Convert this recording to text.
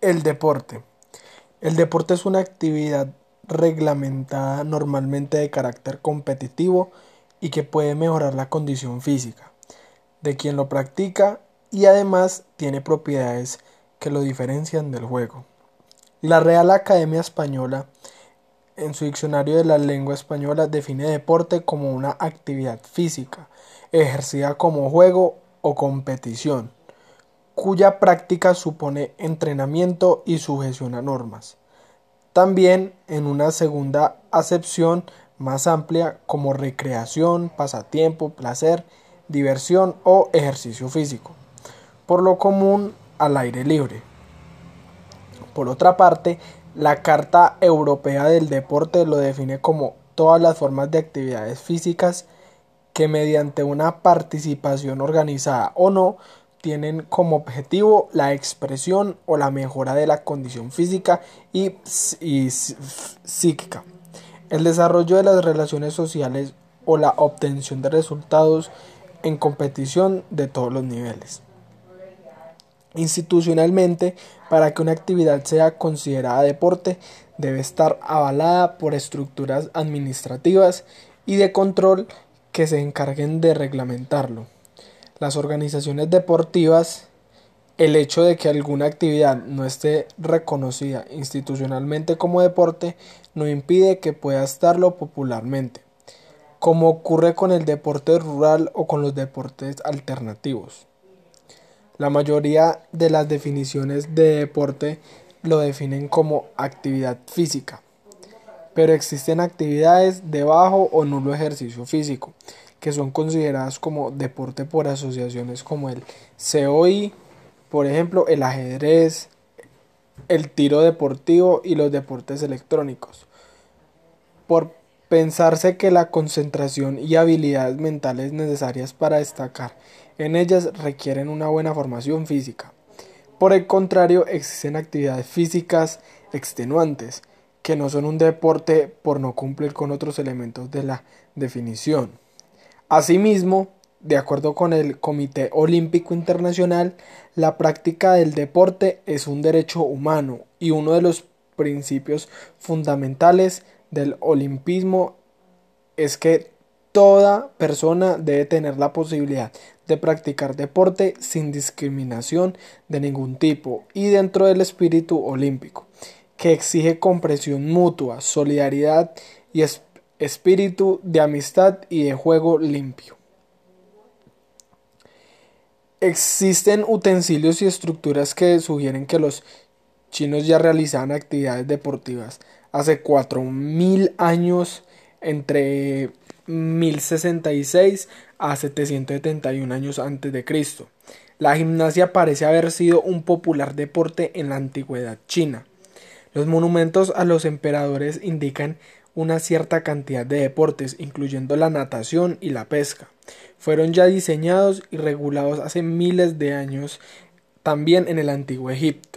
El deporte. El deporte es una actividad reglamentada normalmente de carácter competitivo y que puede mejorar la condición física de quien lo practica y además tiene propiedades que lo diferencian del juego. La Real Academia Española en su diccionario de la lengua española define deporte como una actividad física ejercida como juego o competición cuya práctica supone entrenamiento y sujeción a normas. También en una segunda acepción más amplia como recreación, pasatiempo, placer, diversión o ejercicio físico, por lo común al aire libre. Por otra parte, la Carta Europea del Deporte lo define como todas las formas de actividades físicas que mediante una participación organizada o no tienen como objetivo la expresión o la mejora de la condición física y, psíquica, el desarrollo de las relaciones sociales o la obtención de resultados en competición de todos los niveles. Institucionalmente, para que una actividad sea considerada deporte, debe estar avalada por estructuras administrativas y de control que se encarguen de reglamentarlo las organizaciones deportivas, el hecho de que alguna actividad no esté reconocida institucionalmente como deporte no impide que pueda estarlo popularmente, como ocurre con el deporte rural o con los deportes alternativos. La mayoría de las definiciones de deporte lo definen como actividad física, pero existen actividades de bajo o nulo ejercicio físico, que son consideradas como deporte por asociaciones como el COI, por ejemplo, el ajedrez, el tiro deportivo y los deportes electrónicos. Por pensarse que la concentración y habilidades mentales necesarias para destacar en ellas requieren una buena formación física. Por el contrario, existen actividades físicas extenuantes, que no son un deporte por no cumplir con otros elementos de la definición. Asimismo, de acuerdo con el Comité Olímpico Internacional, la práctica del deporte es un derecho humano y uno de los principios fundamentales del olimpismo es que toda persona debe tener la posibilidad de practicar deporte sin discriminación de ningún tipo y dentro del espíritu olímpico, que exige comprensión mutua, solidaridad y espíritu de amistad y de juego limpio. Existen utensilios y estructuras que sugieren que los chinos ya realizaban actividades deportivas hace 4.000 años entre 1066 a 771 años antes de Cristo. La gimnasia parece haber sido un popular deporte en la antigüedad china. Los monumentos a los emperadores indican una cierta cantidad de deportes, incluyendo la natación y la pesca. Fueron ya diseñados y regulados hace miles de años también en el antiguo Egipto.